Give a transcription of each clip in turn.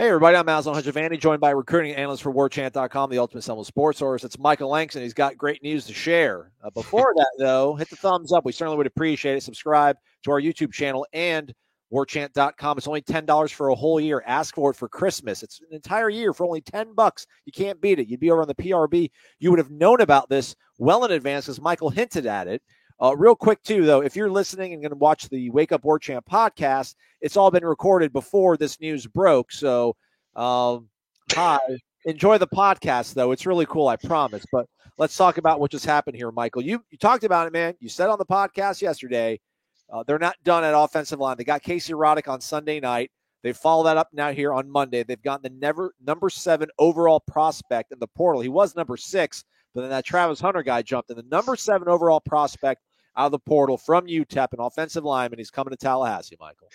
Hey, everybody, I'm Aslan Hajavani, joined by recruiting analyst for WarChant.com, the ultimate sum of sports source. It's Michael Langston. He's got great news to share. Uh, before that, though, hit the thumbs up. We certainly would appreciate it. Subscribe to our YouTube channel and WarChant.com. It's only $10 for a whole year. Ask for it for Christmas. It's an entire year for only 10 bucks. You can't beat it. You'd be over on the PRB. You would have known about this well in advance because Michael hinted at it. Uh, real quick, too, though, if you're listening and going to watch the Wake Up War Chant podcast, it's all been recorded before this news broke. So, um, hi, enjoy the podcast, though. It's really cool, I promise. But let's talk about what just happened here, Michael. You you talked about it, man. You said on the podcast yesterday, uh, they're not done at offensive line. They got Casey Roddick on Sunday night. They follow that up now here on Monday. They've gotten the never number seven overall prospect in the portal. He was number six, but then that Travis Hunter guy jumped in. The number seven overall prospect out of the portal from UTEP, an offensive lineman. He's coming to Tallahassee, Michael.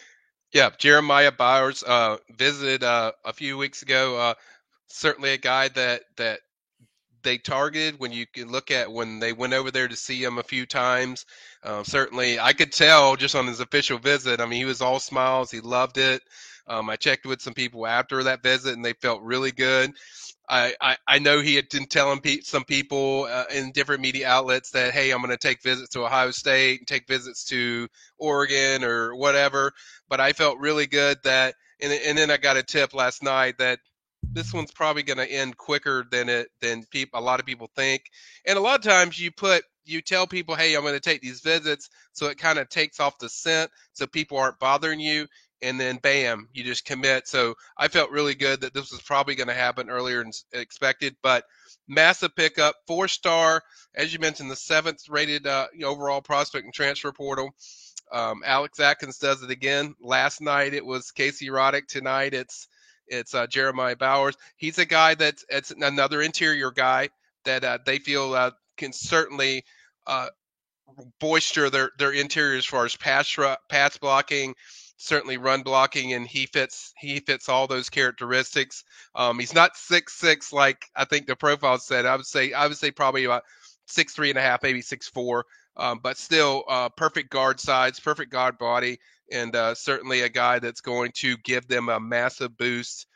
Yeah, Jeremiah Byers uh, visited uh, a few weeks ago. Uh, certainly a guy that that they targeted when you can look at when they went over there to see him a few times. Uh, certainly, I could tell just on his official visit. I mean, he was all smiles. He loved it. Um, I checked with some people after that visit, and they felt really good. I, I, I know he had been telling pe- some people uh, in different media outlets that, hey, I'm going to take visits to Ohio State and take visits to Oregon or whatever. But I felt really good that, and, and then I got a tip last night that this one's probably going to end quicker than it than people a lot of people think. And a lot of times you put you tell people, hey, I'm going to take these visits, so it kind of takes off the scent, so people aren't bothering you and then bam, you just commit. So I felt really good that this was probably going to happen earlier than expected, but massive pickup, four star, as you mentioned, the seventh rated uh, overall prospect and transfer portal. Um, Alex Atkins does it again. Last night it was Casey Roddick. Tonight it's it's uh, Jeremiah Byers. He's a guy that's it's another interior guy that uh, they feel uh, can certainly uh, boister their their interior as far as pass pass blocking, certainly run blocking, and he fits he fits all those characteristics. Um, he's not six six like I think the profile said. I would say I would say probably about six three and a half, maybe six four, um, but still uh, perfect guard size, perfect guard body, and uh, certainly a guy that's going to give them a massive boost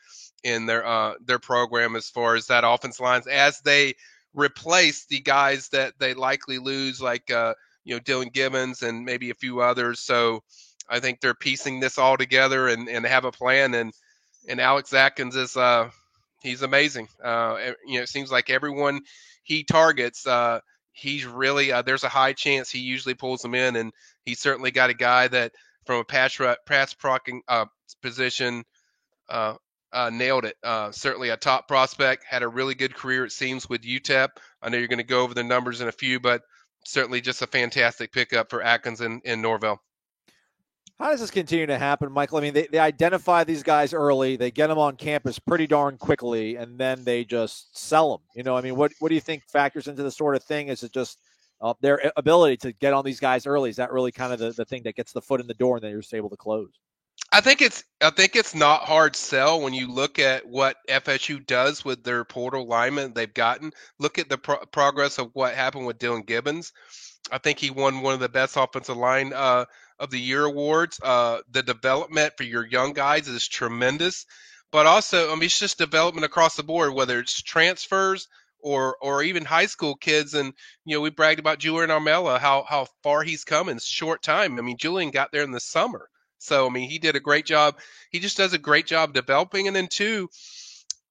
in their uh, their program as far as that offense lines as they replace the guys that they likely lose, like uh, you know Dylan Gibbons and maybe a few others. So I think they're piecing this all together and, and have a plan. And and Alex Atkins is uh, he's amazing. Uh, you know, it seems like everyone he targets, uh, he's really uh, there's a high chance he usually pulls them in, and he's certainly got a guy that from a pass pass procking uh, position. Uh, nailed it. Certainly a top prospect. Had a really good career, it seems, with UTEP. I know you're going to go over the numbers in a few, but certainly just a fantastic pickup for Atkins in, in Norvell. How does this continue to happen, Michael? I mean, they, they identify these guys early, they get them on campus pretty darn quickly, and then they just sell them. You know, I mean, what what do you think factors into the sort of thing? Is it just uh, their ability to get on these guys early? Is that really kind of the, the thing that gets the foot in the door and then you're just able to close? I think it's I think it's not hard sell when you look at what FSU does with their portal linemen they've gotten. Look at the pro- progress of what happened with Dylan Gibbons. I think he won one of the best offensive line uh, of the year awards. Uh, the development for your young guys is tremendous, but also, I mean, it's just development across the board, whether it's transfers or or even high school kids. And you know, we bragged about Julian Armella, how how far he's come in short time. I mean, Julian got there in the summer, so I mean, he did a great job. He just does a great job developing, and then two.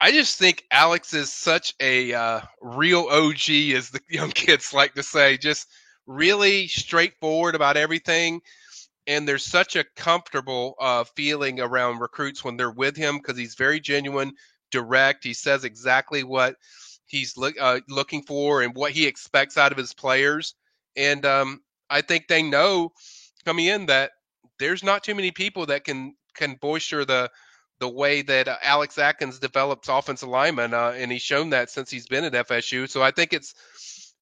I just think Alex is such a uh, real OG, as the young kids like to say. Just really straightforward about everything, and there's such a comfortable uh, feeling around recruits when they're with him because he's very genuine, direct. He says exactly what he's look, uh, looking for and what he expects out of his players, and um, I think they know coming in that there's not too many people that can can boister the the way that uh, Alex Atkins develops offensive linemen, uh, and he's shown that since he's been at FSU. So I think it's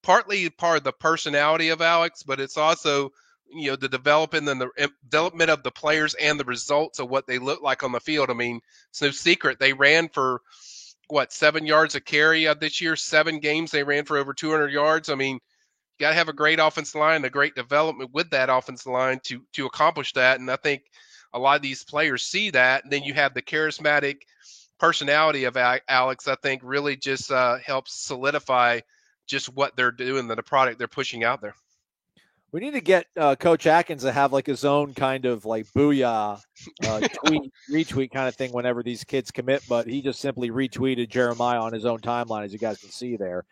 partly part of the personality of Alex, but it's also you know the development and the development of the players and the results of what they look like on the field. I mean, it's no secret they ran for what seven yards a carry uh, this year. Seven games they ran for over 200 yards. I mean, you got to have a great offensive line, a great development with that offensive line to to accomplish that. And I think a lot of these players see that. And then you have the charismatic personality of Alex. I think really just uh, helps solidify just what they're doing, the product they're pushing out there. We need to get uh, Coach Atkins to have like his own kind of like booyah uh, tweet, retweet kind of thing whenever these kids commit. But he just simply retweeted Jeremiah on his own timeline, as you guys can see there.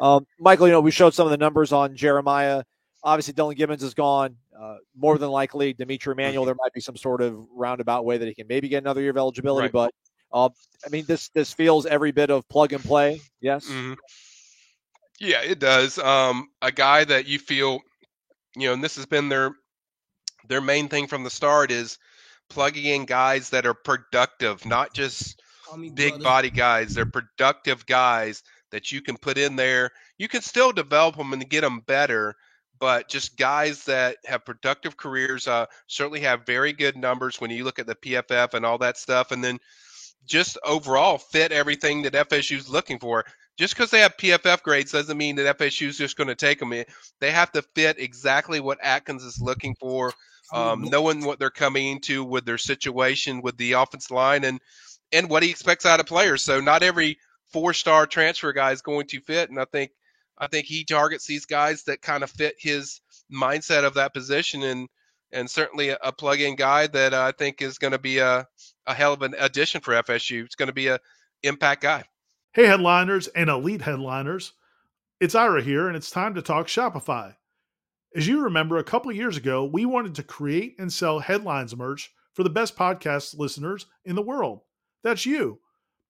Um, Michael, you know, we showed some of the numbers on Jeremiah. Obviously, Dylan Gibbons is gone. Uh, more than likely, D'Mitri Emmanuel, there might be some sort of roundabout way that he can maybe get another year of eligibility. Right. But uh, I mean, this this feels every bit of plug and play. Yes. Mm-hmm. Yeah, it does. Um, a guy that you feel, you know, and this has been their their main thing from the start is plugging in guys that are productive, not just big brother. body guys. They're productive guys that you can put in there. You can still develop them and get them better, but just guys that have productive careers uh, certainly have very good numbers when you look at the PFF and all that stuff. And then just overall fit everything that FSU is looking for. Just because they have PFF grades doesn't mean that FSU is just going to take them. They have to fit exactly what Atkins is looking for, um, knowing what they're coming into with their situation with the offense line and and what he expects out of players. So not every four star transfer guy is going to fit. And I think I think he targets these guys that kind of fit his mindset of that position and and certainly a, a plug in guy that I think is going to be a, a hell of an addition for FSU. It's going to be a impact guy. Hey headliners and elite headliners. It's Ira here and it's time to talk Shopify. As you remember, a couple years ago, we wanted to create and sell headlines merch for the best podcast listeners in the world. That's you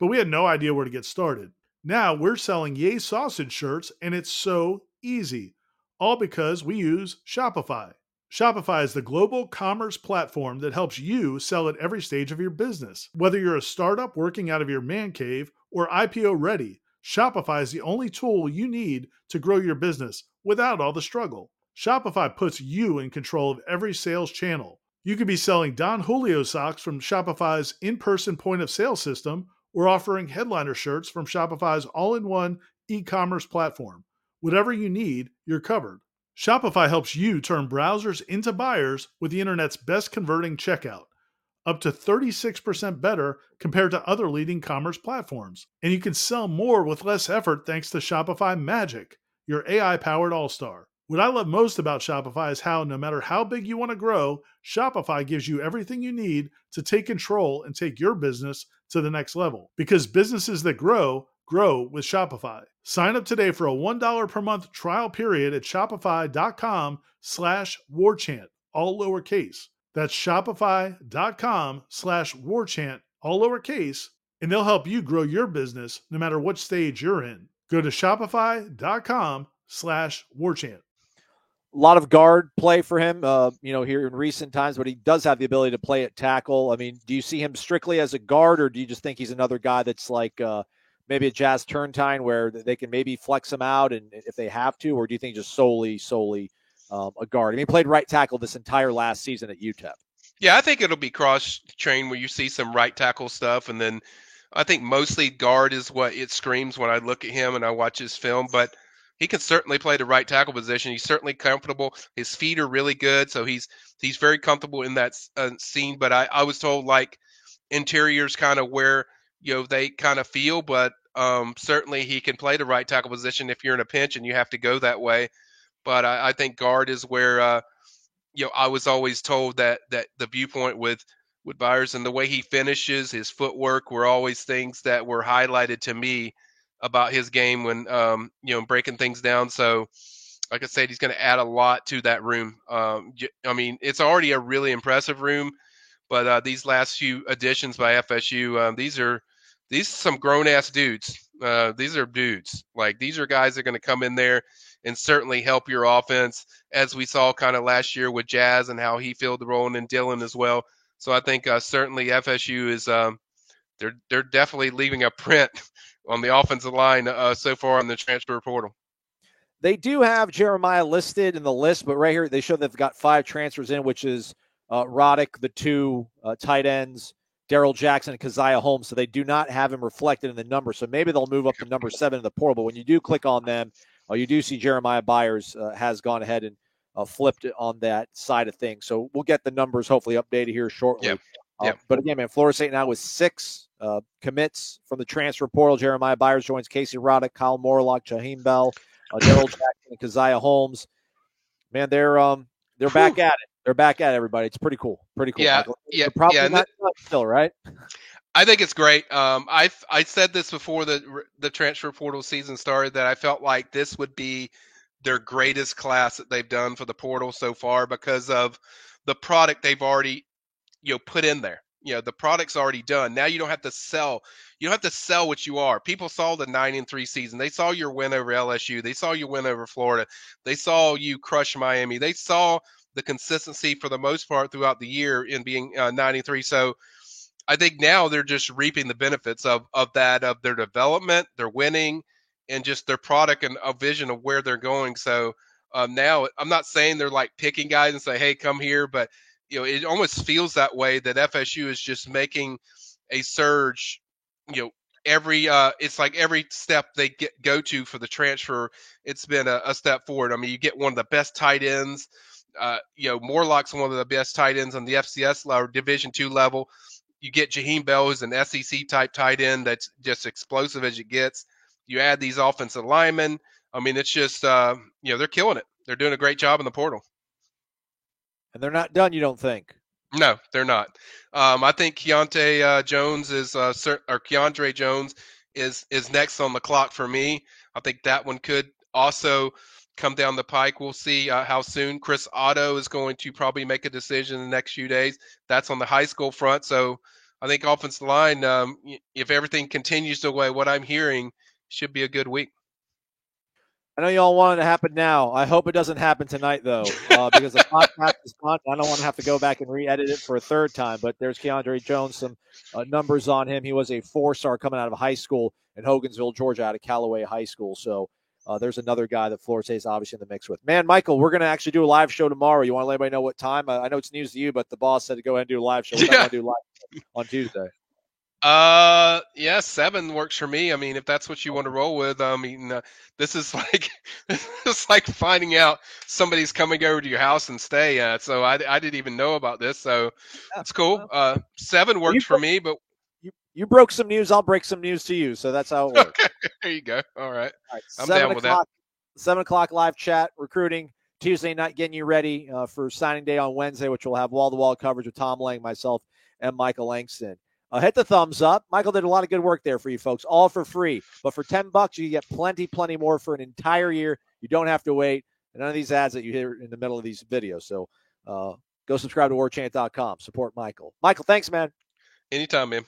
but we had no idea where to get started. Now we're selling Yay Sausage shirts, and it's so easy. All because we use Shopify. Shopify is the global commerce platform that helps you sell at every stage of your business. Whether you're a startup working out of your man cave or IPO ready, Shopify is the only tool you need to grow your business without all the struggle. Shopify puts you in control of every sales channel. You could be selling Don Julio socks from Shopify's in person point of sale system we're offering headliner shirts from Shopify's all in one e commerce platform. Whatever you need, you're covered. Shopify helps you turn browsers into buyers with the internet's best converting checkout, up to 36% better compared to other leading commerce platforms. And you can sell more with less effort thanks to Shopify Magic, your AI powered all star. What I love most about Shopify is how, no matter how big you want to grow, Shopify gives you everything you need to take control and take your business to the next level. Because businesses that grow, grow with Shopify. Sign up today for a $1 per month trial period at shopify.com slash warchant, all lowercase. That's shopify.com slash warchant, all lowercase, and they'll help you grow your business no matter what stage you're in. Go to shopify.com slash warchant a lot of guard play for him, uh, you know, here in recent times, but he does have the ability to play at tackle. I mean, do you see him strictly as a guard, or do you just think he's another guy that's like uh, maybe a Jazz Turnetine where they can maybe flex him out and if they have to, or do you think just solely, solely um, a guard? I mean, he played right tackle this entire last season at UTEP. Yeah, I think it'll be cross train where you see some right tackle stuff, and then I think mostly guard is what it screams when I look at him and I watch his film, but he can certainly play the right tackle position. He's certainly comfortable. His feet are really good, so he's he's very comfortable in that uh, scene. But I, I was told like interiors kind of where you know they kind of feel, but um, certainly he can play the right tackle position if you're in a pinch and you have to go that way. But I, I think guard is where uh, you know I was always told that that the viewpoint with with Byers and the way he finishes, his footwork were always things that were highlighted to me about his game when um, you know breaking things down. So, like I said, he's going to add a lot to that room. Um, I mean, it's already a really impressive room, but uh, these last few additions by FSU, um, these are these are some grown ass dudes. Uh, these are dudes. Like these are guys that are going to come in there and certainly help your offense, as we saw kind of last year with Jazz and how he filled the role, and then Dylan as well. So I think uh, certainly FSU is um, they're they're definitely leaving a print on the offensive line uh, so far in the transfer portal. They do have Jeremiah listed in the list, but right here they show they've got five transfers in, which is uh, Roddick, the two uh, tight ends, Darrell Jackson, and Keziah Holmes. So they do not have him reflected in the number. So maybe they'll move up to number seven in the portal. But when you do click on them, uh, you do see Jeremiah Byers uh, has gone ahead and uh, flipped it on that side of things. So we'll get the numbers hopefully updated here shortly. Yep. Uh, yep. but again, man, Florida State now with six uh, commits from the transfer portal. Jeremiah Byers joins Casey Roddick, Kyle Morlock, Jaheim Bell, uh, Darrell Jackson, and Keziah Holmes. Man, they're um they're back at it. They're back at everybody. It's pretty cool. Pretty cool. Yeah, Michael. yeah, probably yeah, not done still, right? I think it's great. Um, I I said this before the the transfer portal season started that I felt like this would be their greatest class that they've done for the portal so far because of the product they've already you know put in there. You know the product's already done. Now you don't have to sell. You don't have to sell what you are. People saw the nine and three season. They saw your win over LSU. They saw your win over Florida. They saw you crush Miami. They saw the consistency for the most part throughout the year in being uh, 93. So I think now they're just reaping the benefits of of that of their development, their winning, and just their product and a vision of where they're going. So um, now I'm not saying they're like picking guys and say, "Hey, come here," but you know, it almost feels that way that FSU is just making a surge. You know, every uh, it's like every step they get go to for the transfer, it's been a, a step forward. I mean, you get one of the best tight ends. Uh, you know, Morlock's one of the best tight ends on the FCS level, Division two level. You get Jaheim Bell, who's an SEC type tight end that's just explosive as it gets. You add these offensive linemen. I mean, it's just uh, you know they're killing it. They're doing a great job in the portal. And they're not done, you don't think? No, they're not. Um, I think Keontae uh, Jones is uh, or Keandre Jones is is next on the clock for me. I think that one could also come down the pike. We'll see uh, how soon Chris Otto is going to probably make a decision in the next few days. That's on the high school front. So I think offensive line, um, if everything continues the way what I'm hearing, should be a good week. I know you all want it to happen now. I hope it doesn't happen tonight, though, uh, because the podcast is on. I don't want to have to go back and re-edit it for a third time. But there's Keandre Jones, some uh, numbers on him. He was a four-star coming out of high school in Hogansville, Georgia, out of Callaway High School. So uh, there's another guy that Florida is obviously in the mix with. Man, Michael, we're going to actually do a live show tomorrow. You want to let everybody know what time? I, I know it's news to you, but the boss said to go ahead and do a live show. What yeah. do live on Tuesday? Uh, yeah, seven works for me. I mean, if that's what you want to roll with, I mean, uh, this is like it's like finding out somebody's coming over to your house and stay. Uh, so I, I didn't even know about this, so that's cool. Uh, seven works for me, but you broke some news. I'll break some news to you. So that's how it works. Okay, there you go. All right, All right I'm seven down with that. Seven o'clock live chat recruiting Tuesday night, getting you ready uh, for signing day on Wednesday, which will have wall to wall coverage with Tom Lang, myself, and Michael Langston. Uh, hit the thumbs up. Michael did a lot of good work there for you folks, all for free. But for 10 bucks, you get plenty, plenty more for an entire year. You don't have to wait. And none of these ads that you hear in the middle of these videos. So uh, go subscribe to warchant.com. Support Michael. Michael, thanks, man. Anytime, man.